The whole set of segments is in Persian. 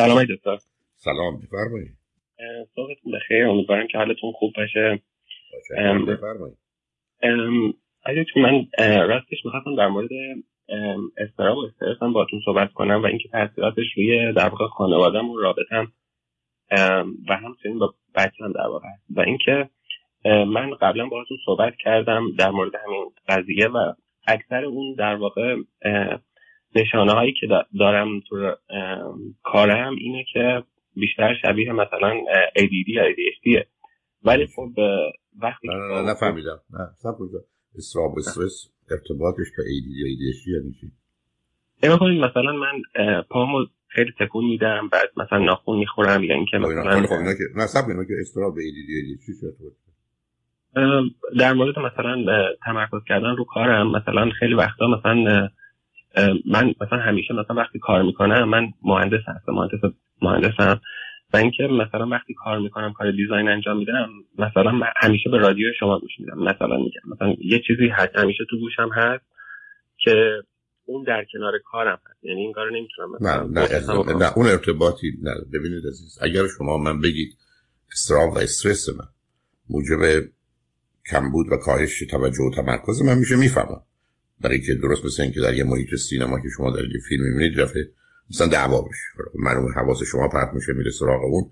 سلام دکتر. سلام بفرمایید. صبحتون بخیر. امیدوارم که حالتون خوب باشه. بفرمایید. تو من راستش می‌خواستم در مورد استراب و استرس هم باتون صحبت کنم و اینکه تاثیراتش روی در واقع خانوادم و رابطم و همچنین با بچم در واقع و اینکه من قبلا باهاتون صحبت کردم در مورد همین قضیه و اکثر اون در واقع نشانه هایی که دارم تو کارم اینه که بیشتر شبیه مثلا ADD یا ADHD ولی خب وقتی نه نه نه نفهمیدم. نه سب استراب استرس ارتباطش به ADD یا ADHD یعنی چی؟ مثلا من پامو خیلی تکون میدم بعد مثلا ناخون می‌خورم یا اینکه مثلا خب نه که نه سب که استراب به ADD یا ADHD چی در مورد مثلا تمرکز کردن رو کارم مثلا خیلی وقتا مثلا من مثلا همیشه مثلا وقتی کار می‌کنم من مهندس هستم مهندس مهندسم. و اینکه مثلا وقتی کار می‌کنم کار دیزاین انجام میدم مثلا همیشه به رادیو شما گوش میدم مثلا میگم. مثلا یه چیزی هست همیشه تو گوشم هست که اون در کنار کارم هست. یعنی این کارو نمی‌تونم نه نه, نه اون ارتباطی نه. ببینید عزیز اگر شما من بگید استراب و استرس من موجب کمبود و کاهش توجه و تمرکز من میشه می‌فهمم. برای که درست مثل اینکه در یه محیط سینما که شما در یه فیلم می‌بینید رفته مثلا دعوا بشه. معلوم حواس شما پرت میشه میره سراغ اون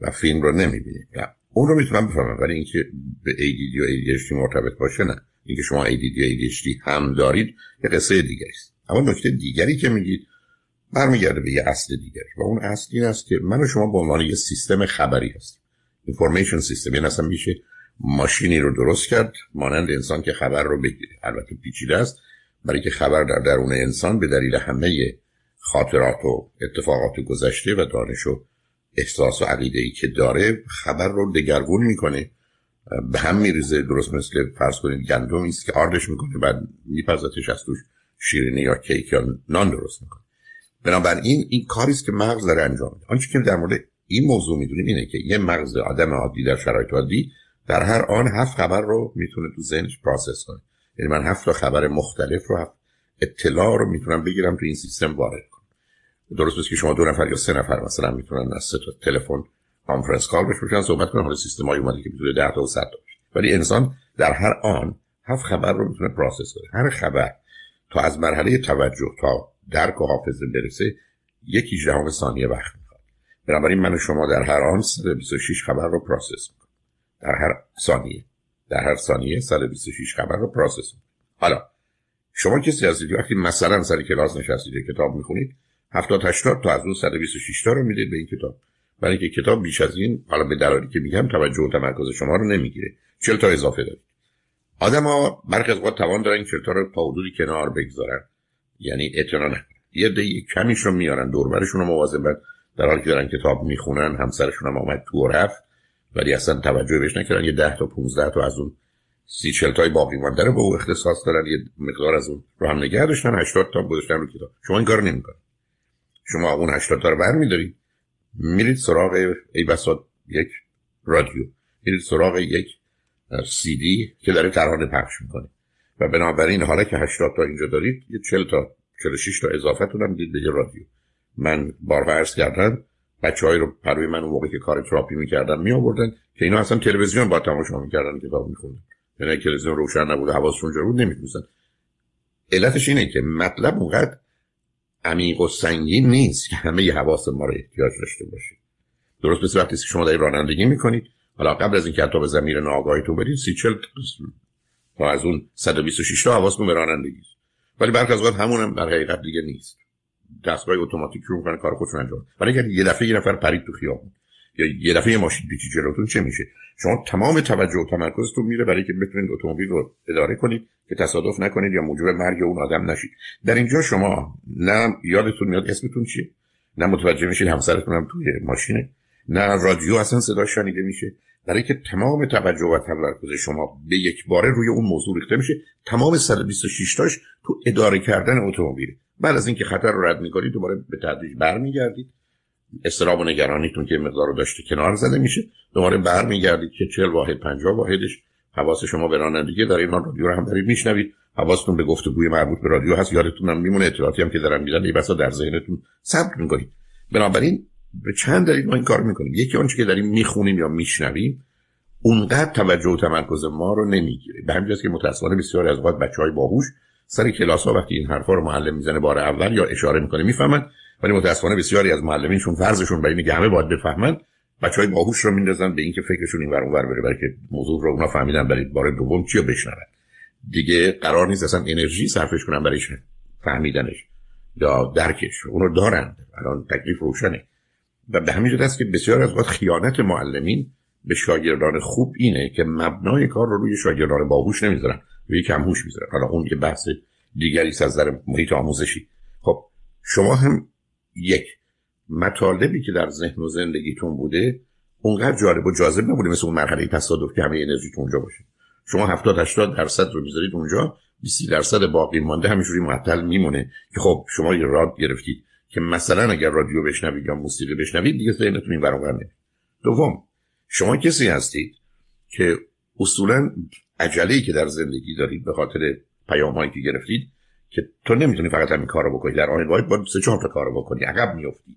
و فیلم رو نمی‌بینید اون رو می‌تونم بفهمم ولی اینکه به ADD و ADHD مرتبط باشه نه. اینکه شما ADD و ADHD هم دارید یه قصه دیگه است. اما نکته دیگری که میگید برمیگرده به یه اصل دیگر و اون اصل این است که من و شما به عنوان یه سیستم خبری هستیم. اینفورمیشن سیستم یعنی اصلا میشه ماشینی رو درست کرد مانند انسان که خبر رو بگیره. البته پیچیده است برای که خبر در درون انسان به دلیل همه خاطرات و اتفاقات گذشته و دانش و احساس و عقیده ای که داره خبر رو دگرگون می‌کنه. به هم میریزه درست مثل فرض کنید گندم است که آردش می‌کنه بعد میپزتش از توش شیرینی یا کیک یا نان درست می‌کنه. بنابراین این کاری است که مغز داره انجام میده. آنچه که در مورد این موضوع می‌دونیم اینه که یه مغز آدم عادی در شرایط عادی در هر آن هفت خبر رو می‌تونه تو ذهنش process کنه. یعنی من هفت تا خبر مختلف رو هفت اطلاع رو می‌تونم بگیرم تو این سیستم وارد کنم. درست است که شما دو نفر یا سه نفر مثلا می‌تونن از سه تا تلفن conference call بشن صحبت کنن حالا سیستم های اومده که می‌تونه 10 تا و 100 تا ولی انسان در هر آن هفت خبر رو می‌تونه process کنه. هر خبر تا از مرحله توجه تا درک و حافظه برسه یک هجدهم ثانیه وقت می‌خواد. بنابراین من و شما در هر آن 126 خبر رو process می‌کنم در هر ثانیه. در هر ثانیه 126 خبر رو process حالا شما کسی هستید وقتی مثلا سر کلاس نشستید کتاب می‌خونید 70 80 تا از اون 126 تا رو می‌دید به این کتاب. برای اینکه کتاب بیش از این حالا به دلالی که میگم توجه و تمرکز شما رو نمی‌گیره. 40 تا اضافه دارید. آدما برخی از وقت توان دارن 40 تا رو تا حدودی کنار بگذارن. یعنی اعتنا یه دی کمیش رو میارن دور برشون رو مواظبت در حالی که دارن کتاب می‌خونن همسرشون هم آمد تو رفت. ولی اصلا توجه بهش نکردن. یه 10 تا 15 تا از اون سی چل تای باقی مانده رو به او اختصاص دارن یه مقدار از اون رو هم نگه داشتن. 80 تا گذاشتن رو کتاب. شما این کار نمی‌کنید. شما اون 80 تا رو برمیدارید. میرید سراغ ای بساط یک رادیو. میرید سراغ یک سی دی که داره ترانه پخش می‌کنه. و بنابراین حالا که 80 تا اینجا دارید یه 40 تا 46 تا اضافه تونم دید به یه رادیو. من بارها عرض کردم بچه رو پروی من اون موقع که کار تراپی می‌کردم می آوردن که اینا اصلا تلویزیون با تماشا می‌کردن کتاب میخوندن. یعنی تلویزیون روشن نبود حواسشون جا بود نمی‌تونستن علتش اینه که مطلب اونقدر عمیق و سنگین نیست که همه ی حواس ما رو احتیاج داشته باشه. درست مثل وقتی شما در رانندگی می‌کنید. حالا قبل از اینکه به زمیر ناآگاهیتون برید سی چل تا از اون 126 تا حواستون به رانندگی ولی برخی از وقت همون هم در حقیقت دیگه نیست. دستگاه اتوماتیک رو می‌کنه کار خودشون انجام برای اینکه یه دفعه یه نفر پرید تو خیابون یا یه دفعه یه ماشین پیچی جلوتون چه میشه؟ شما تمام توجه و تمرکزتون میره برای که بتونید اتومبیل رو اداره کنید که تصادف نکنید یا موجب مرگ اون آدم نشید. در اینجا شما نه یادتون میاد اسمتون چیه؟ نه متوجه میشید همسرتون هم توی ماشینه؟ نه رادیو اصلا صدا شنیده میشه؟ برای که تمام توجه و تمرکز شما به یک باره روی اون موضوع ریخته میشه تمام 126 تاش تو اداره کردن اتومبیل بعد از اینکه خطر رو رد می‌کنید دوباره به تدریج برمیگردید. استراب و نگرانیتون که مقدار رو داشته کنار زده میشه. دوباره برمیگردید که 40 واحد 50 واحدش. حواس شما به رانندگی در این رادیو رو هم دارید میشنوید. حواستون به گفتگوی مربوط به رادیو هست. یادتون هم میمونه اطلاعاتی هم که دارن میدن. بسا در ذهنتون ثبت می‌کنید. بنابراین به چند دلیل ما این کار می‌کنیم. یکی آنچه که داریم می‌خونیم یا میشنویم اونقدر توجه و تمرکز ما رو نمی‌گیره. به همین که متاسفانه بسیاری از وقت بچه های باهوش سر کلاس ها وقتی این حرفا رو معلم می‌زنه بار اول یا اشاره می‌کنه می‌فهمن ولی متاسفانه بسیاری از معلمینشون فرضشون برای اینه همه باید بفهمن بچه های باهوش رو میندازن به اینکه فکرشون این اونور بره برای که موضوع رو اونا فهمیدن برای بار دوم چی رو بشنون. دیگه قرار نیست اصلا انرژی صرفش کنن برای فهمیدنش یا درکش اونو دارند الان تکلیف روشنه. و به همین است که بسیار از وقت خیانت معلمین به شاگردان خوب اینه که مبنای کار رو روی شاگردان باهوش نمی‌ذارن. روی کمهوش می‌ذارن حالا اون یه بحث دیگری از نظر محیط آموزشی. خب شما هم یک مطالبی که در ذهن و زندگیتون بوده اونقدر جالب و جاذب نبوده مثل اون مرحله تصادف که همه انرژیتون اونجا باشه. شما 70 80 درصد رو می‌ذارید اونجا 20 درصد باقی مانده همینجوری معطل میمونه که خب شما یه راد گرفتید که مثلا اگر رادیو بشنوید یا موسیقی بشنوید دیگه ذهنتون این برابر دوم شما کسی هستید که اصولا عجله که در زندگی دارید به خاطر پیام که گرفتید که تو نمی‌تونی فقط همین کارو بکنی. در آن باید باید سه چهار تا کارو بکنی. عقب میافتی.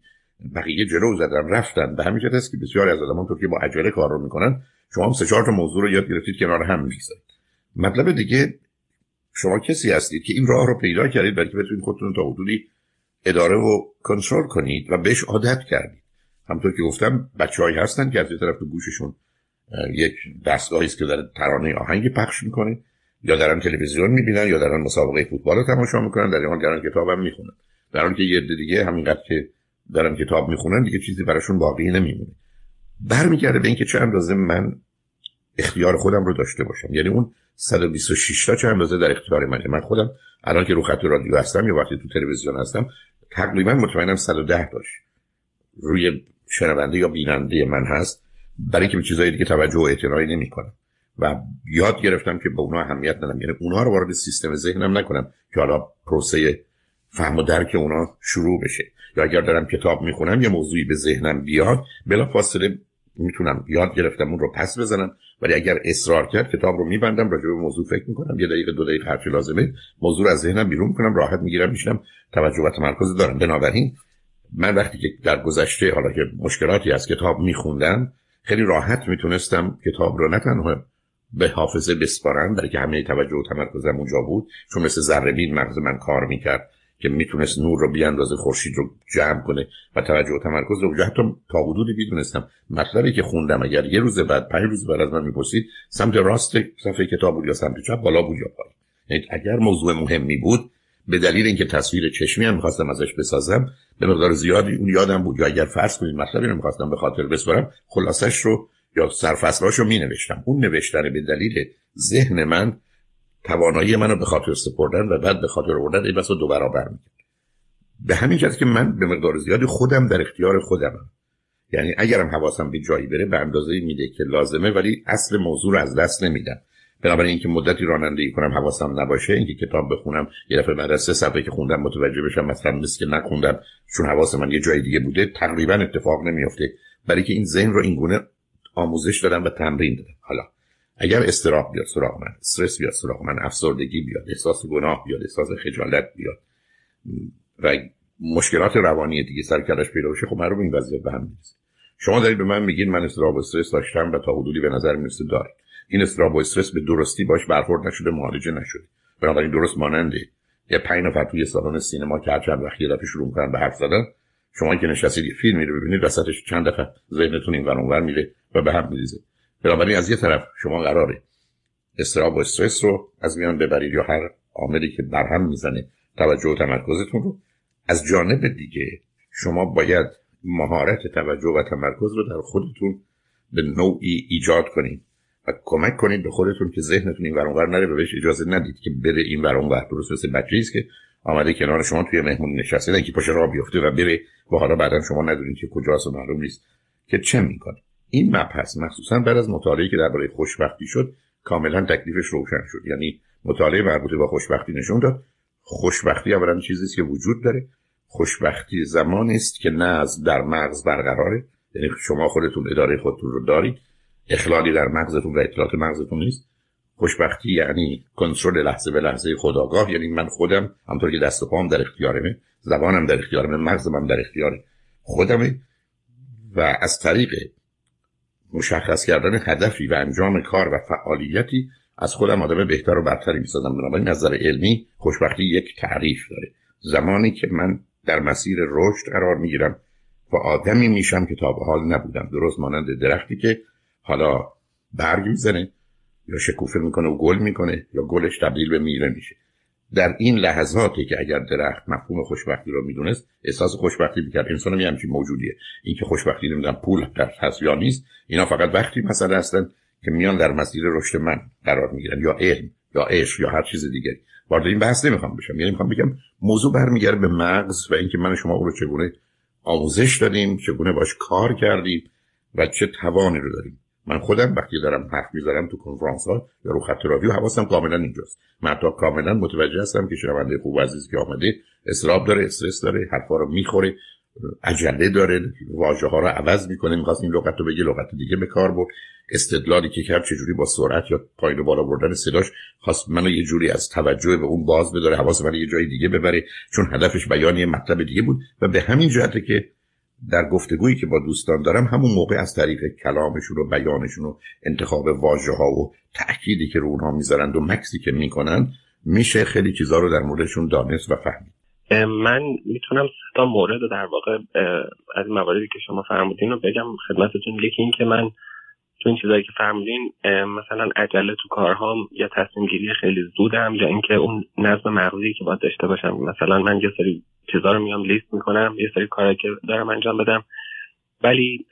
بقیه جلو زدن رفتن. به همین هست که بسیاری از آدمان تو که با عجله کار رو می‌کنن. شما هم سه چهار تا موضوع رو یاد گرفتید کنار هم می‌گذارید. مطلب دیگه شما کسی هستید که این راه رو پیدا کردید بلکه بتونید خودتون تا حدودی اداره و کنترل کنید و بهش عادت کردید. همطور که گفتم بچههایی هستن که از یه طرف تو گوششون یک دستگاهی است که در ترانه آهنگ پخش می‌کنه. یا دارن تلویزیون می‌بینن یا دارن مسابقه فوتبال رو تماشا می‌کنن در حال دارن کتابم می‌خونن. در حالی که یه دیگه همینقدر که دارن کتاب می‌خونن دیگه چیزی براشون باقی نمیمونه. برمیگرده به اینکه چه اندازه من اختیار خودم رو داشته باشم. یعنی اون 126 تا چه اندازه در اختیار منه. من خودم الان که رو خط رادیو هستم یا وقتی تو تلویزیون هستم تقریبا مطمئنم 110 داشت روی شنونده یا بیننده من هست. برای که به چیزای دیگه توجه و اعتنایی نمی‌کنم. و یاد گرفتم که به اونا اهمیت ندم یعنی اونها رو وارد سیستم ذهنم نکنم که حالا پروسه فهم و درک اونا شروع بشه. یا اگر دارم کتاب می‌خونم یه موضوعی به ذهنم بیاد بلا فاصله می‌تونم یاد گرفتم اون رو پس بزنم. ولی اگر اصرار کرد کتاب رو میبندم راجع به موضوع فکر می‌کنم. یه دقیقه دو دقیقه هرچی لازمه. موضوع رو از ذهنم بیرون کنم راحت می‌گیرم میشنم توجه و تمرکز دارم. بنابراین من وقتی که در گذشته حالا که مشکلاتی از کتاب میخوندم خیلی راحت می‌تونستم کتاب رو نه تنها به حافظه بسپارم برای که همه توجه و تمرکزم اونجا بود. چون مثل ذره مغز من کار می‌کرد که می‌تونست نور رو بیاندازه خورشید رو جمع کنه و توجه و تمرکز رو حتی تا حدودی می‌دونستم مطلبی که خوندم اگر یه روز بعد پنج روز بعد از من می‌پرسید سمت راست صفحه کتاب بود یا سمت چپ بالا بود یا پایین. یعنی اگر موضوع مهمی بود به دلیل اینکه تصویر چشمی هم می‌خواستم ازش بسازم به مقدار زیادی اون یادم بود. یا اگر فرض کنید مطلبی رو می‌خواستم به خاطر بسپارم خلاصش رو یا سرفصلاش رو می نوشتم اون نوشتن به دلیل ذهن من توانایی منو به خاطر سپردن و بعد به خاطر آوردن این بسا دو برابر می‌کرد. به همین جهت که من به مقدار زیادی خودم در اختیار خودمم یعنی اگرم حواسم به جایی بره به اندازه میده که لازمه ولی اصل موضوع رو از دست نمیدم. بنابراین اینکه مدتی رانندگی کنم حواسم نباشه اینکه کتاب بخونم یه دفعه بعد از سه صفحه که خوندم متوجه بشم مثلا نیست که نخوندم چون حواس من یه جای دیگه بوده تقریبا اتفاق نمیافته. برای که این ذهن رو اینگونه آموزش دادم و تمرین دادم. حالا اگر استراب بیاد سراغ من استرس بیاد سراغ من افسردگی بیاد احساس گناه بیاد احساس خجالت بیاد و مشکلات روانی دیگه سر کلش پیدا بشه خب این وضعیت به هم می‌رسه. شما دارید به من میگین من استراب و استرس داشتم و تا حدودی به نظر می‌رسه دارید این استراب و استرس به درستی باش برخورد نشده معالجه نشده. بنابراین درست ماننده. یه پنج نفر توی سالن سینما که هر چند وقت یه شروع می‌کنن به حرف زدن شما که نشستید یه فیلمی رو ببینید وسطش چند دفعه ذهنتون این ور میره و به هم میریزه. بنابراین از یه طرف شما قراره استراب و استرس رو از میان ببرید یا هر عاملی که برهم می‌زنه توجه و تمرکزتون رو. از جانب دیگه شما باید مهارت توجه و تمرکز رو در خودتون به نوعی ایجاد کنید. کمک کنید به خودتون که ذهنتون این ورانور نره و بهش اجازه ندید که بره این ورانور درست مثل بچه‌ای که آمده کنار شما توی مهمون نشسته که پاش راه بیفته و بره و حالا بعدا شما ندونید که کجاست و معلوم نیست که چه می‌کنه. این مبحث مخصوصا بعد از مطالعه که درباره خوشبختی شد کاملا تکلیفش روشن شد. یعنی مطالعه مربوط با خوشبختی نشون داد. خوشبختی اولا چیزی که وجود داره. خوشبختی زمانی است که از در مغز برقراره. یعنی شما خودتون اداره خودتون رو دارید. اخلالی در مغزتون و اطلاعات مغزتون نیست. خوشبختی یعنی کنترل لحظه به لحظه خداگاه یعنی من خودم همطور که دست و پام در اختیارمه زبانم در اخم، مغزم در اختیار خودمه و از طریق مشخص کردن هدفی و انجام کار و فعالیتی از خودم آدم بهتر و برتری می‌سازم. بنابراین نظر علمی خوشبختی یک تعریف داره. زمانی که من در مسیر رشد قرار می‌گیرم و آدمی میشم که تا به حال نبودم. درست مانند درختی که حالا برگ می‌زنه یا شکوفه می‌کنه و گل می‌کنه یا گلش تبدیل به میره میشه. در این لحظاتی که اگر درخت مفهوم خوشبختی رو می‌دونست احساس خوشبختی می‌کرد. انسان هم همچین موجودیه. اینکه خوشبختی نمی‌دونم پول در هست یا نیست اینا فقط وقتی مثلا هستن که میان در مسیر رشد من قرار می‌گیرن یا علم یا عشق یا هر چیز دیگری. وارد این بحث نمی‌خوام بشم. یعنی می‌خوام بگم موضوع برمیگرده به مغز و اینکه من شما او رو چگونه آموزش دادیم چگونه باش کار کردیم و چه توانی رو داریم. من خودم وقتی دارم حرف می‌ذارم تو کنفرانس ها یا رو خط رادیو حواسم کاملا اینجاست. من تا کاملا متوجه هستم که شنونده خوب عزیز که آمده استراب داره استرس داره حرفا رو می‌خوره عجله داره واژه ها رو عوض می‌کنه می‌خواست این لغت رو بگه لغت دیگه به کار برد. استدلالی که کرد چجوری با سرعت یا پایین بالا بردن صداش خواست منو یه جوری از توجه به اون باز بداره حواس من یه جای دیگه ببره چون هدفش بیان یه مطلب دیگه بود و به همین جهته که در گفتگویی که با دوستان دارم همون موقع از طریق کلامشون و بیانشون و انتخاب واژه ها و تأکیدی که رو اونها می‌ذارند و مکسی که می‌کنن میشه خیلی چیزا رو در موردشون دانست و فهمید. من می‌تونم تا مورد در واقع از مواردی که شما فرمودین رو بگم خدمتتون. یکی این که من تو این چیزایی که فرمودین مثلا عجله تو کارهام یا تصمیم گیری خیلی زودم یا اینکه اون نظم مغزی که باید داشته باشم. مثلا من یه سری چیزا رو میام لیست می‌کنم یه سری کارهایی که دارم انجام بدم. ولی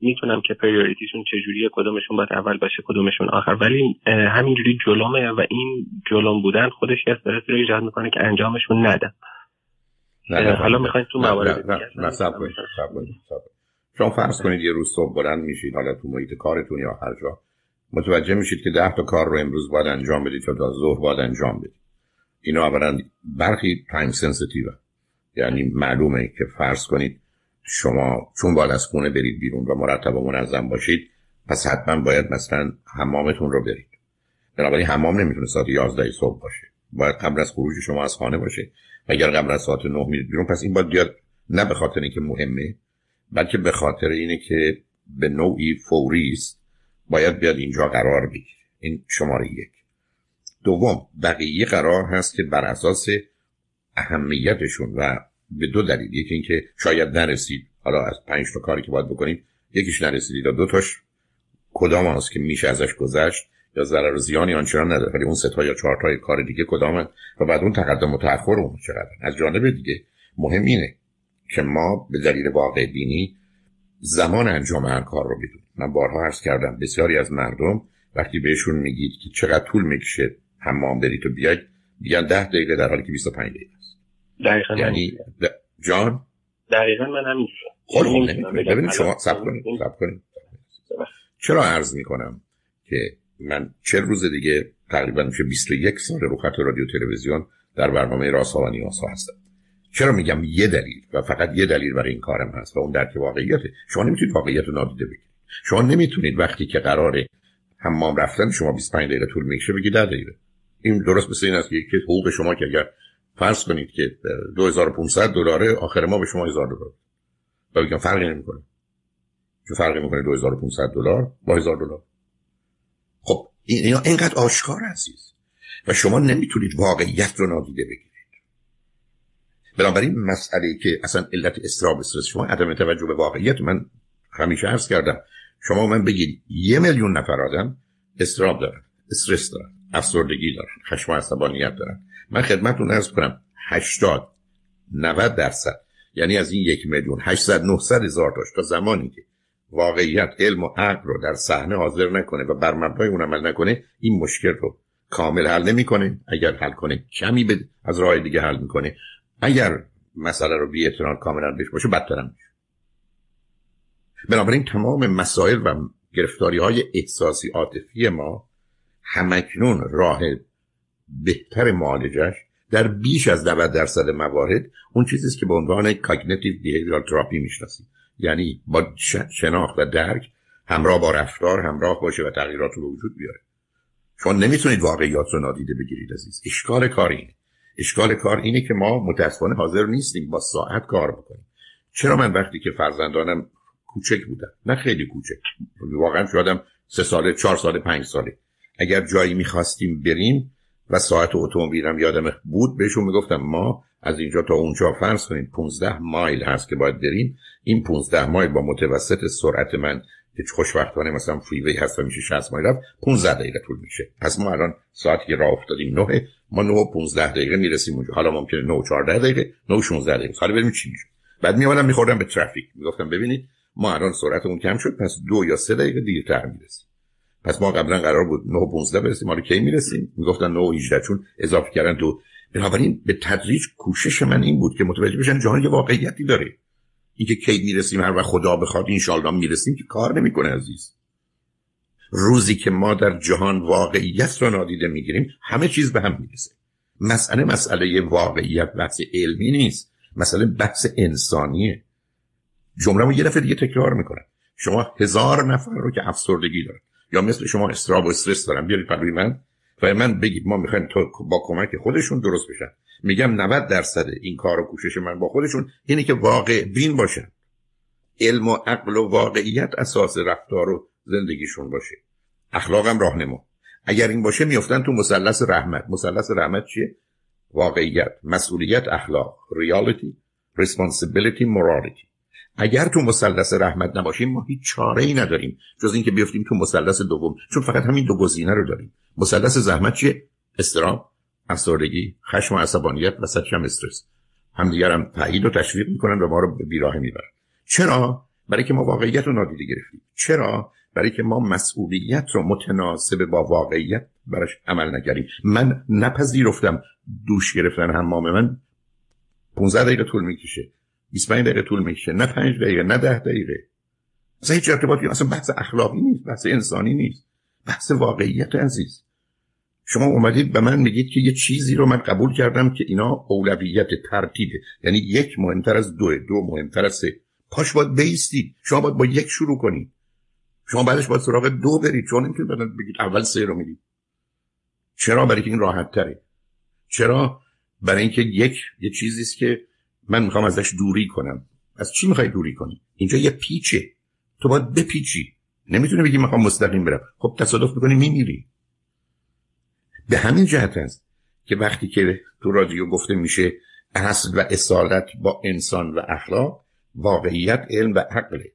می‌تونم که پریوریتیشون چجوریه کدومشون باید اول باشه کدومشون آخر. ولی همینجوری جلومه و این جلوم بودن خودش یه استرس رو ایجاد می‌کنه که انجامشون ندم. حالا می‌خواین تو موارد شما فرض کنید یه روز صبح بلند میشید حالا تو محیط کارتون یا هر جا. متوجه میشید که ده تا کار رو امروز باید انجام بدید تا ظهر باید انجام بدید. اینا اولا برخی time sensitive یعنی معلومه که فرض کنید شما چون باید از خونه برید بیرون و مرتب و منظم باشید پس حتما باید مثلا حمامتون رو برید. بنابراین حمام نمی‌تونه ساعت 11 صبح باشه. باید قبل از خروج شما از خانه باشه. و اگر قبل از ساعت 9 میرید بیرون پس این باید بیاد نه به خاطر اینکه مهمه بلکه به خاطر اینه که به نوعی فوری است. باید بیاد اینجا قرار بگیره. این شماره یک. دوم بقیه قرار هست که بر اساس اهمیتشون و به دو دلیل یکی اینکه شاید نرسید حالا از پنج تا کاری که باید بکنید یکیش نرسیدید و دو تاش کدام هست که میشه ازش گذشت یا ضرر و زیانی آنچنان نداره ولی اون سه تا یا چهار تا کار دیگه کدام و بعد اون تقدم و تأخر اون چقدر از جانب دیگه مهم اینه که ما به دلیل واقع بینی زمان انجام هر کار رو بدونیم. من بارها عرض کردم بسیاری از مردم وقتی بهشون میگید که چقدر طول می‌کشه حمام برید و بیاید میگن ده دقیقه در حالی که 25 دقیقه است. دقیقا یعنی جان؟ دقیقا من همین خب ببینید شما سب کنید سب کنید. چرا عرض می‌کنم که من چه روز دیگه تقریبا میشه 21 سال رو خط رادیو تلویزیون در برنامه راست و نیاز هستم. چرا میگم یه دلیل و فقط یه دلیل برای این کارم هست و اون درک واقعیته؟ شما نمی‌تونید واقعیت رو نادیده بگیرید. شما نمی‌تونید وقتی که قراره حمام رفتن شما 25 دقیقه طول می‌کشه بگید 10 دقیقه. این درست مثل این است که حقوق شما که اگر فرض کنید که 2500 دلاره آخر ما به شما 1000 دلار و بگم فرقی نمی‌کنه. چه فرقی می‌کنه 2500 دلار با 1000 دلار؟ خب این اینقدر آشکار عزیز. و شما نمی‌تونید واقعیت رو نادیده بگیرید. بنابراین مسئله که اصلا علت استراب استرس شما عدم توجه به واقعیت من همیشه عرض کردم. شما من بگید یه میلیون نفر آدم استراب دارن استرس دارن. افسردگی دارن خشم و عصبانیت دارن. من خدمتتون عرض کنم 80 90 درصد. یعنی از این یک میلیون 800 900 هزار تاش تا زمانی که واقعیت علم و عقل رو در صحنه حاضر نکنه و بر مبنای اون عمل نکنه این مشکل رو کامل حل نمی‌کنه. اگر حل کنه کمی به از راه دیگه حل می‌کنه. اگر مسئله رو بی کاملا بهش باشه بدتر میشه. بنابراین تمام مسائل و گرفتاری های احساسی عاطفی ما هم‌اکنون راه بهتر معالجش در بیش از 90 درصد موارد اون چیزی که به عنوان cognitive behavioral therapy می‌شناسیم. یعنی با شناخت و درک همراه با رفتار همراه باشه و تغییرات رو وجود بیاره. شما نمی‌تونید واقعیات رو نادیده بگیرید عزیز. اشکال کار اینه. اشکال کار اینه که ما متاسفانه حاضر نیستیم با ساعت کار بکنیم. چرا من وقتی که فرزندانم کوچک بودن؟ نه خیلی کوچک. واقعا شدم سه ساله چهار ساله پنج ساله. اگر جایی می‌خواستیم بریم و ساعت اتومبیلم یادم بود بهشون می‌گفتم ما از اینجا تا اونجا فرض کنید 15 مایل هست که باید بریم. این 15 مایل با متوسط سرعت من که خوشبختانه مثلا فریوی هست و میشه 60 مایل رفت 15 دقیقه طول میشه پس ما الان ساعتی که راه افتادیم 9 ما 9 و 15 دقیقه می‌رسیم اونجا. حالا ممکنه 9 و 14 دقیقه 9 و 16 دقیقه. حالا بریم چی میشه. بعد میومدم میخوردم به ترافیک. می‌گفتم ببینید ما الان سرعتمون کم شد پس دو یا سه دقیقه دیرتر می‌رسیم. پس ما قبلا قرار بود 9 و 15 برسیم حالا کی می‌رسیم؟ می‌گفتن 9 و 18 چون اضافه کردن دو. بنابراین به تدریج کوشش من این بود که متوجه بشن جهان یه واقعیتی داره. اینکه کی می‌رسیم هر وقت خدا بخواد ان می‌رسیم که کار نمی‌کنه عزیز. روزی که ما در جهان واقعیت را نادیده می‌گیریم همه چیز به هم می‌رسه. مسئله مسئله واقعیت بحث علمی نیست. مسئله بحث انسانیه. جمله یه دفعه دیگه تکرار می‌کنم. شما هزار نفر رو که افسردگی دارن. یا مثل شما استراب و استرس دارن بیارید پروی من و من بگید ما می‌خوایم تو با کمک خودشون درست بشن. میگم 90 درصد این کار و کوشش من با خودشون اینه که واقع بین باشن. علم و عقل و واقعیت اساس رفتار و زندگیشون باشه. اخلاقم راهنما. اگر این باشه میفتن تو مثلث رحمت. مثلث رحمت چیه؟ واقعیت مسئولیت اخلاق ریالیتی responsibility morality. اگر تو مثلث رحمت نباشیم ما هیچ چاره ای نداریم جز اینکه بیفتیم تو مثلث دوم چون فقط همین دو گزینه رو داریم. مثلث زحمت چیه؟ استرام افسردگی خشم و عصبانیت و هم استرس. همدیگر هم تایید و تشویق می‌کنن و ما رو به بیراه می‌برن. چرا؟ برای که ما واقعیت رو نادیده گرفتیم. چرا؟ برای که ما مسئولیت رو متناسب با واقعیت براش عمل نکردیم. من نپذیرفتم دوش گرفتن حمام من. 15 دقیقه طول می‌کشه. 25 دقیقه طول می‌کشه نه 5 دقیقه نه 10 دقیقه. اصلا هیچ ارتباطی اصلا بحث اخلاقی نیست بحث انسانی نیست. بحث واقعیت عزیز. شما اومدید به من میگید که یه چیزی رو من قبول کردم که اینا اولویت ترتیبه. یعنی یک مهمتر از دو دو مهمتر از سه. پاش باید بیستید. شما باید با یک شروع کنید. شما بعدش باید سراغ دو برید. چون نمی‌تونید بگید اول سه رو می‌دید. چرا؟ برای که این راحت تره چرا؟ برای اینکه یک یه چیزی که من می‌خوام ازش دوری کنم. از چی می‌خوای دوری کنی؟ اینجا یه پیچه. تو باید بپیچی. نمی‌تونی بگی می‌خوام مستقیم برم. خب تصادف می‌کنی میمیری. به همین جهت است که وقتی که تو رادیو گفته میشه اصل و اصالت با انسان و اخلاق واقعیت علم و عقله.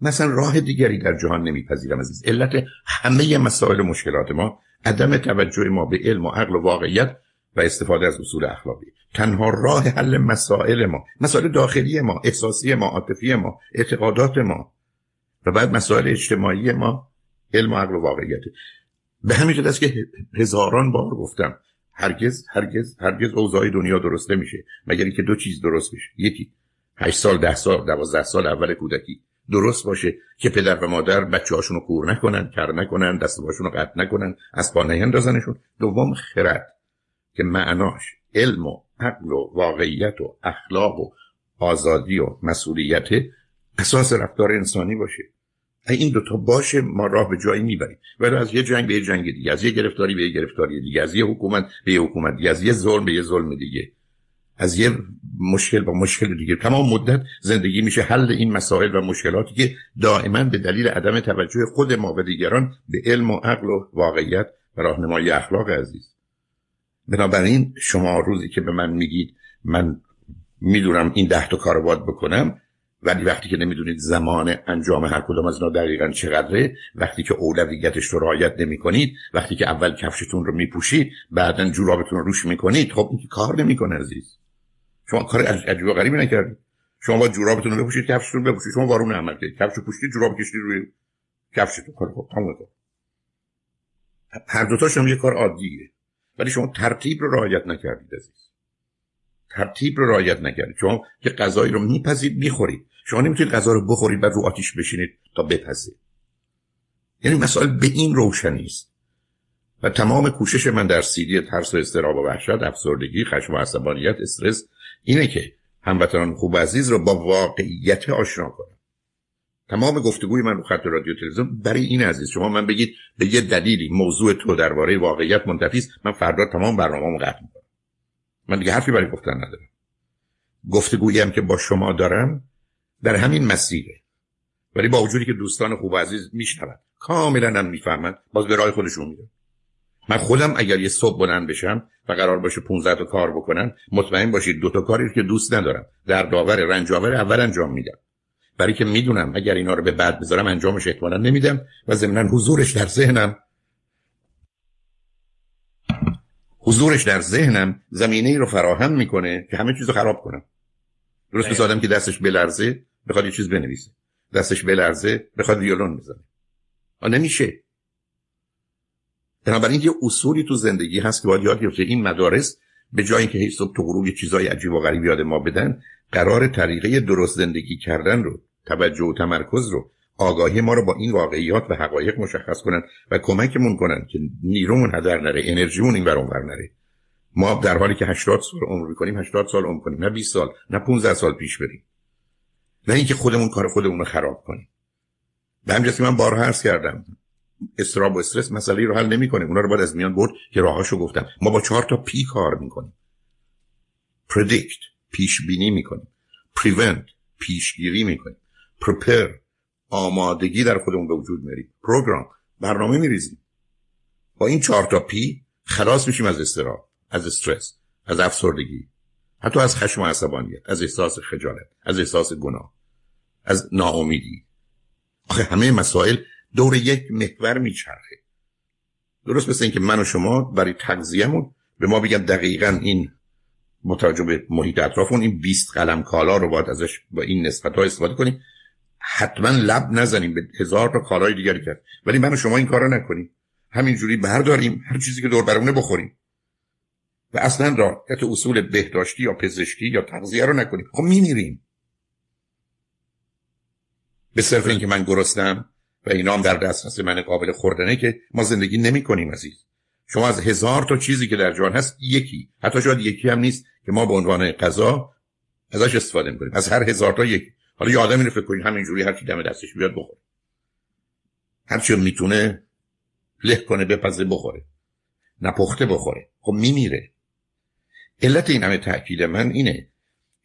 مثلا راه دیگری در جهان نمیپذیرم عزیز. علت همه مسائل مشکلات ما عدم توجه ما به علم و عقل و واقعیت و استفاده از اصول اخلاقی. تنها راه حل مسائل ما مسائل داخلی ما احساسی ما عاطفی ما اعتقادات ما و بعد مسائل اجتماعی ما علم و عقل و واقعیت. به همین جد است که هزاران بار گفتم هرگز هرگز هرگز اوضاع دنیا درست نمیشه مگر اینکه دو چیز درست بشه. یکی هشت سال ده سال دوازده سال اول کودکی. درست باشه که پدر و مادر بچه هاشون رو کور نکنن کر نکنن دست باشون رو قطع نکنن از پا نیندازنشون. دوم خرد. که معناش علم و عقل و واقعیت و اخلاق و آزادی و مسئولیت اساس رفتار انسانی باشه. این دوتا باشه ما راه به جایی می‌بریم. ولی از یه جنگ به یه جنگ دیگه از یه گرفتاری به یه گرفتاری دیگه از یه حکومت به یه حکومت دیگه از یه ظلم به یه ظلم دیگه. از یه مشکل با مشکل دیگه. تمام مدت زندگی میشه حل این مسائل و مشکلاتی که دائما به دلیل عدم توجه خود ما و دیگران به علم و عقل و واقعیت و راهنمایی اخلاق عزیز. بنابراین شما روزی که به من میگید من می‌دونم این ده تا کار باید بکنم ولی وقتی که نمی‌دونید زمان انجام هر کدام از اینا دقیقا چقدره وقتی که اولویتش رو رعایت نمی کنید وقتی که اول کفشتون رو میپوشید بعدا جورابتون رو روش می‌کنید خب این کار نمی‌کنه عزیز. شما کار عجیب و غریبی نکردید. شما با جورابتون رو بپوشید کفشتون رو بپوشید. شما وارون عمل کردید. کفش پوشید جوراب کشید روی کفشتون. کار خب تمام هر دو تاشون یه کار عادیه. ولی شما ترتیب رو رعایت نکردید عزیز. ترتیب رو رعایت نکردید. شما که غذایی رو میپذید می‌خورید. شما نمی‌تونید غذا رو بخورید بعد رو آتیش بشینید تا بپزه یعنی مسائل به این روشنی است. و تمام کوشش من در سیدی ترس و استراب و وحشت افسردگی خشم و عصبانیت استرس اینه که هموطنان خوب عزیز رو با واقعیت آشنا کنم. تمام گفتگوی من رو خط رادیو تلویزیون برای این عزیز. شما من بگید به یه دلیلی موضوع تو درباره واقعیت منتفی من فردا تمام برنامه‌مو قطع می‌کنم. من دیگه حرفی برای گفتن ندارم. گفتگویی هم که با شما دارم در همین مسیره. ولی با وجودی که دوستان خوب و عزیز میشنون کاملا هم می‌فهمن باز به راه خودشون میره من خودم اگر یه صبح بلند بشم و قرار باشه 15 تا کار بکنن مطمئن باشید دو تا کاری که دوست ندارم در داور رنجاور اول انجام میدم. برای که می‌دونم اگر اینا رو به بعد بذارم انجامش احتمالا نمیدم و ضمنا حضورش در ذهنم حضورش در ذهنم زمینه ای رو فراهم می‌کنه که همه چیز رو خراب کنم. درست مثل آدم که دستش بلرزه بخواد یه چیز بنویسه. دستش بلرزه بخواد ویولون بزنه. نمیشه. بنابراین یه اصولی تو زندگی هست که باید یاد گرفته این مدارس به جای اینکه هیچ صبح تو غروب یه چیزای عجیب و غریب یاد ما بدن قرار طریقه درست زندگی کردن رو توجه و تمرکز رو آگاهی ما رو با این واقعیات و حقایق مشخص کنن و کمکمون کنن که نیرومون هدر نره انرژیمون این ور نره. ما در حالی که 80 سال عمر می‌کنیم 80 سال عمر کنیم نه 20 سال نه 15 سال پیش بریم. نه اینکه خودمون کار خودمون رو خراب کنیم. به همین من بارها عرض کردم استراب و استرس مسئله رو حل نمی‌کنه. اونا رو باید از میان برد که راهاشو گفتم. ما با چهار تا پی کار می‌کنیم. Predict پیش بینی می‌کنیم. Prevent پیشگیری می‌کنیم. Prepare آمادگی در خودمون به وجود میاریم. پروگرام برنامه میریزیم. با این چهار تا پی خلاص میشیم از استراب از استرس از افسردگی حتی از خشم و عصبانیت از احساس خجالت از احساس گناه از ناامیدی. آخه همه مسائل دور یک محور میچرخه. درست مثل اینکه من و شما برای تغذیهمون به ما بگن دقیقا این متوجه به محیط اطرافون این 20 قلم کالا رو باید ازش با این نسبت ها استفاده کنیم. حتما لب نزنیم به هزار تا کارهای دیگری کرد. ولی من و شما این کارو نکنیم. همینجوری برداریم هر چیزی که دور برمونه بخوریم. و اصلا رعایت اصول بهداشتی یا پزشکی یا تغذیه رو نکنیم. خب میمیریم. به صرف اینکه من گرستم و اینا هم در دسترس من قابل خوردنه که ما زندگی نمی کنیم عزیز. شما از هزار تا چیزی که در جهان هست یکی. حتی شاید یکی هم نیست که ما به عنوان غذا ازش استفاده می‌کنیم. از هر هزار تا یکی. حالا یه آدمی رو فکر کنید همینجوری هر کی دم دستش بیاد بخوره. هر چی می‌تونه له کنه بپزه بخوره. نپخته بخوره. خب میمیره. علت این همه تاکید من اینه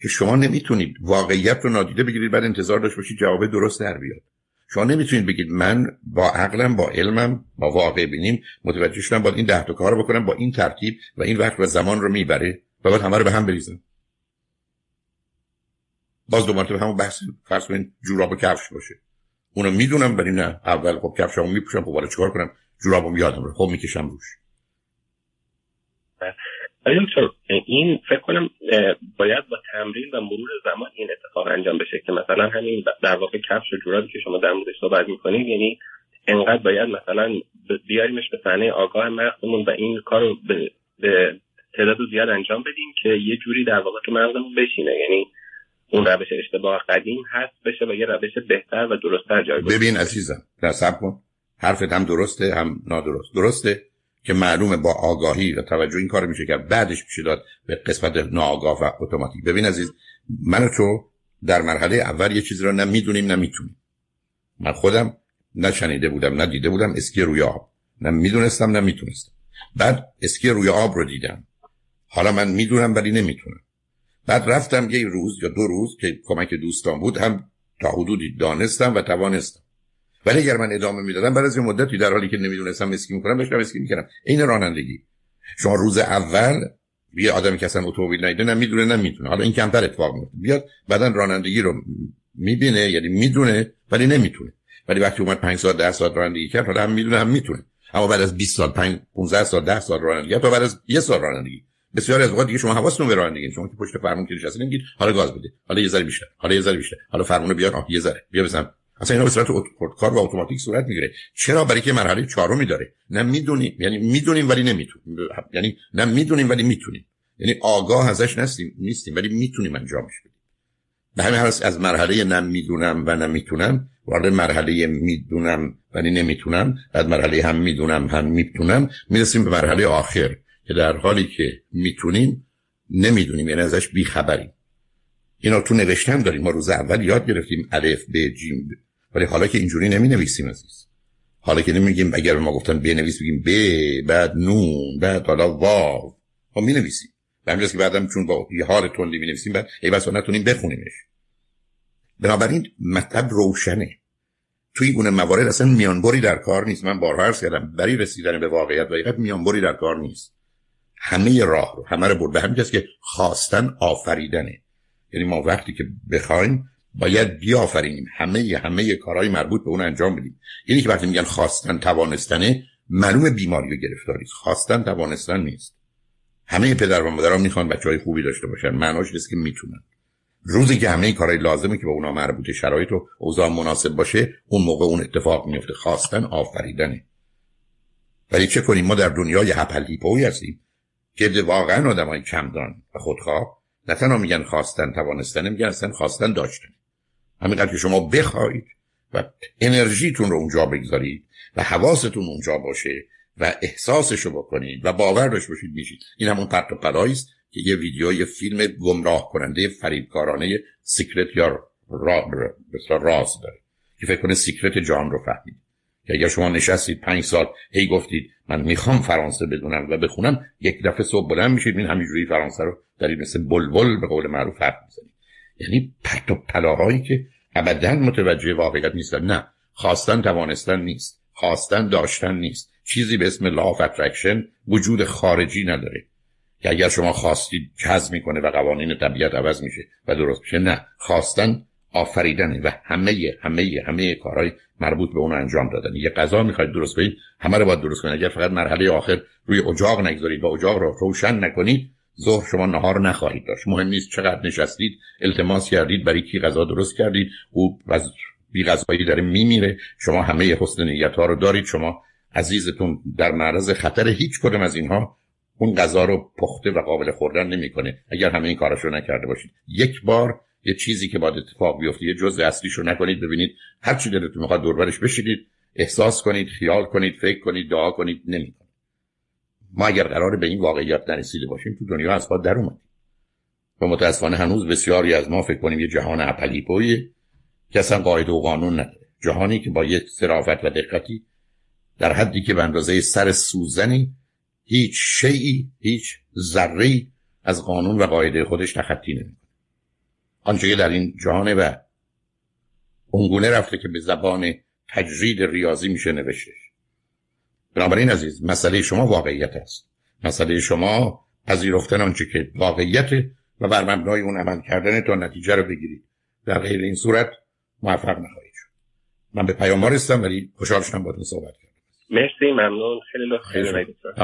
که شما نمی‌تونید واقعیت رو نادیده بگیرید بعد انتظار داشت باشید جواب درست در بیاد. شما نمی‌تونید بگید من با عقلم با علمم با واقع بینیم متوجه شدم باید این ده تا کار بکنم با این ترتیب و این وقت و زمان رو می‌بره و باید همه رو به هم بریزم. باز دو مرتبه همون بحث فرض کنید جوراب و کفش باشه. اونو می‌دونم ولی نه. اول خب کفشامو میپوشم خب چیکار کنم؟ جورابو یادم رو. خب می‌کشم روش. دکتر این فکر کنم باید با تمرین و مرور زمان این اتفاق انجام بشه که مثلا همین در واقع کفش و جورابی که شما در موردش صحبت می‌کنید یعنی انقدر باید مثلا بیاریمش به صحنه آگاه مغزمون و این کار رو به, به تعداد زیاد انجام بدیم که یه جوری در واقع تو مغزمون بشینه. یعنی اون روش اشتباه قدیم هست بشه و یه روش بهتر و درستتر جای ببین عزیزم در سب کن. حرفت هم درسته هم نادرست. درسته که معلومه با آگاهی و توجه این کار میشه که بعدش میشه داد به قسمت ناآگاه و اتوماتیک. ببین عزیز من و تو در مرحله اول یه چیزی رو نه می‌دونیم نه می‌تونیم. من خودم نشنیده بودم نه دیده بودم اسکی روی آب. نه می‌دونستم نه می‌تونستم. بعد اسکی روی آب رو دیدم. حالا من می‌دونم ولی نمی‌تونم. بعد رفتم یه روز یا دو روز که کمک دوستان بود هم تا حدودی دانستم و توانستم. ولی اگر من ادامه می‌دادم بعد از یه مدتی در حالی که نمی‌دونستم اسکی می‌کنم داشتم اسکی می‌کردم. این رانندگی. شما روز اول یه آدمی که اصلا اتومبیل نیده نه می‌دونه حالا این کمتر اتفاق میفته بیاد بعدا رانندگی رو می‌بینه یعنی می‌دونه ولی نمی‌تونه. ولی وقتی اومد 5 سال 10 سال رانندگی کرد حالا هم می‌دونه هم می‌تونه. اما بعد از 20 سال 5 15 سال 10 سال رانندگی تا بعد از یه سال رانندگی. بسیاری از اوقات دیگه شما حواستون به رانندگی شما که پشت فرمون که نشسته نمیگید حالا گاز بده. حالا یه ذره بیشتر. حالا یه ذره بیشتر. حالا فرمون بیار. آه یه ذره. بیا بزن. اصلا اینا به صورت کار و اتوماتیک صورت می‌گیره. چرا؟ برای که مرحله چهارمی داره. نه می‌دونیم یعنی می‌دونیم ولی نمی‌تونیم. یعنی نه می‌دونیم ولی می‌تونیم. یعنی آگاه ازش نیستیم نیستیم ولی می‌تونیم انجامش بدیم به همین حالت از مرحله نه می‌دونم و نمی‌تونم وارد مرحله می‌دونم ولی نمی‌تونم بعد مرحله هم می‌دونم هم می‌تونم می‌رسیم به مرحله آخر. که در حالی که می‌تونیم نمی‌دونیم یعنی ازش بیخبریم. اینا تو نوشتن داریم ما روز اول یاد گرفتیم الف ب جیم ولی حالا که اینجوری نمی نویسیم عزیز. حالا که نمیگیم اگر ما گفتن بنویس بگیم ب بعد نون بعد حالا واو. خب می نویسیم به که بعدم چون با یه حال تندی می نویسیم بعد ای بسا نتونیم بخونیمش. بنابراین مطلب روشنه. توی این موارد اصلا میانبری در کار نیست. من بارها عرض کردم برای رسیدن به واقعیت و حقیقت میانبری در کار نیست. همه راه رو همه رو برد. به همین که خواستن آفریدنه. یعنی ما وقتی که بخوایم باید بیافرینیم. همه همه کارهای مربوط به اون انجام بدیم. یعنی که وقتی میگن خواستن توانستنه معلوم بیماری و گرفتاری خواستن توانستن نیست. همه پدر و مادران می‌خوان بچه های خوبی داشته باشن. معناش نیست که می‌تونن. روزی که همه کارهای لازمه که به اونا مربوط شرایط و اوضاع مناسب باشه اون موقع اون اتفاق میفته. خواستن آفریدنه. ولی چه کنیم؟ ما در دنیای هپلیپوی هستیم. که واقعا آدم های کمدان و خودخواه نه تنها میگن خواستن توانستن میگن اصلا خواستن داشتن. همینقدر که شما بخواید و انرژیتون رو اونجا بگذارید و حواستون اونجا باشه و احساسشو بکنید و باور داشته باشید میشید. این همون پرت و که یه ویدیو یه فیلم گمراه کننده فریبکارانه secret یا را راز داره که فکر کنه secret جهان رو فهمید. که اگر شما نشستید پنج سال هی گفتید من می‌خوام فرانسه بدونم و بخونم یک دفعه صبح بلند میشید این همینجوری فرانسه رو این مثل بلبل به قول معروف حرف می‌زنید. یعنی پرت و پلاهایی که ابدا متوجه واقعیت نیستن. نه خواستن توانستن نیست. خواستن داشتن نیست. چیزی به اسم law of attraction وجود خارجی نداره. که اگر شما خواستید جذب می‌کنه و قوانین طبیعت عوض میشه و درست میشه. نه خواستن آفریدنه و همه همه همه کارهای مربوط به اون انجام دادن. یه غذا می‌خواید درست کنید همه رو باید درست کنید. اگر فقط مرحله آخر روی اجاق نگذارید و اجاق رو روشن نکنید ظهر شما نهار نخواهید داشت. مهم نیست چقدر نشستید التماس کردید برای کی غذا درست کردید. او از بی غذایی داره میمیره. شما همه حسن نیت ها رو دارید. شما عزیزتون در معرض خطر هیچ کدوم از اینها اون غذا رو پخته و قابل خوردن نمی‌کنه. اگر همه این کاراشو نکرده باشید. یک بار یه چیزی که باید اتفاق بیفته یه جزء اصلیش رو نکنید ببینید هر چی دلتون می‌خواد دوربرش بشینید احساس کنید خیال کنید فکر کنید دعا کنید نمی‌کنید. ما اگر قرار به این واقعیت نرسیده باشیم تو دنیا از در اومدیم. و متاسفانه هنوز بسیاری از ما فکر کنیم یه جهان اپلیپویه که اصلا قاعده و قانون نداره. جهانی که با یک صرافت و دقتی در حدی که به اندازه سر سوزنی هیچ شیعی هیچ ذره از قانون و قاعده خودش تخطی نمی‌کنه. آنچه که در این جهان و اونگونه رفته که به زبان تجرید ریاضی میشه نوشتش بنابراین عزیز مسئله شما واقعیت است. مسئله شما پذیرفتن آنچه که واقعیت و بر مبنای اون عمل کردن تا نتیجه رو بگیرید. در غیر این صورت موفق نخواهید شد. من به پیام رسیدم ولی خوشحال شدم باهاتون صحبت کردم. مرسی ممنون. خیلی لطف.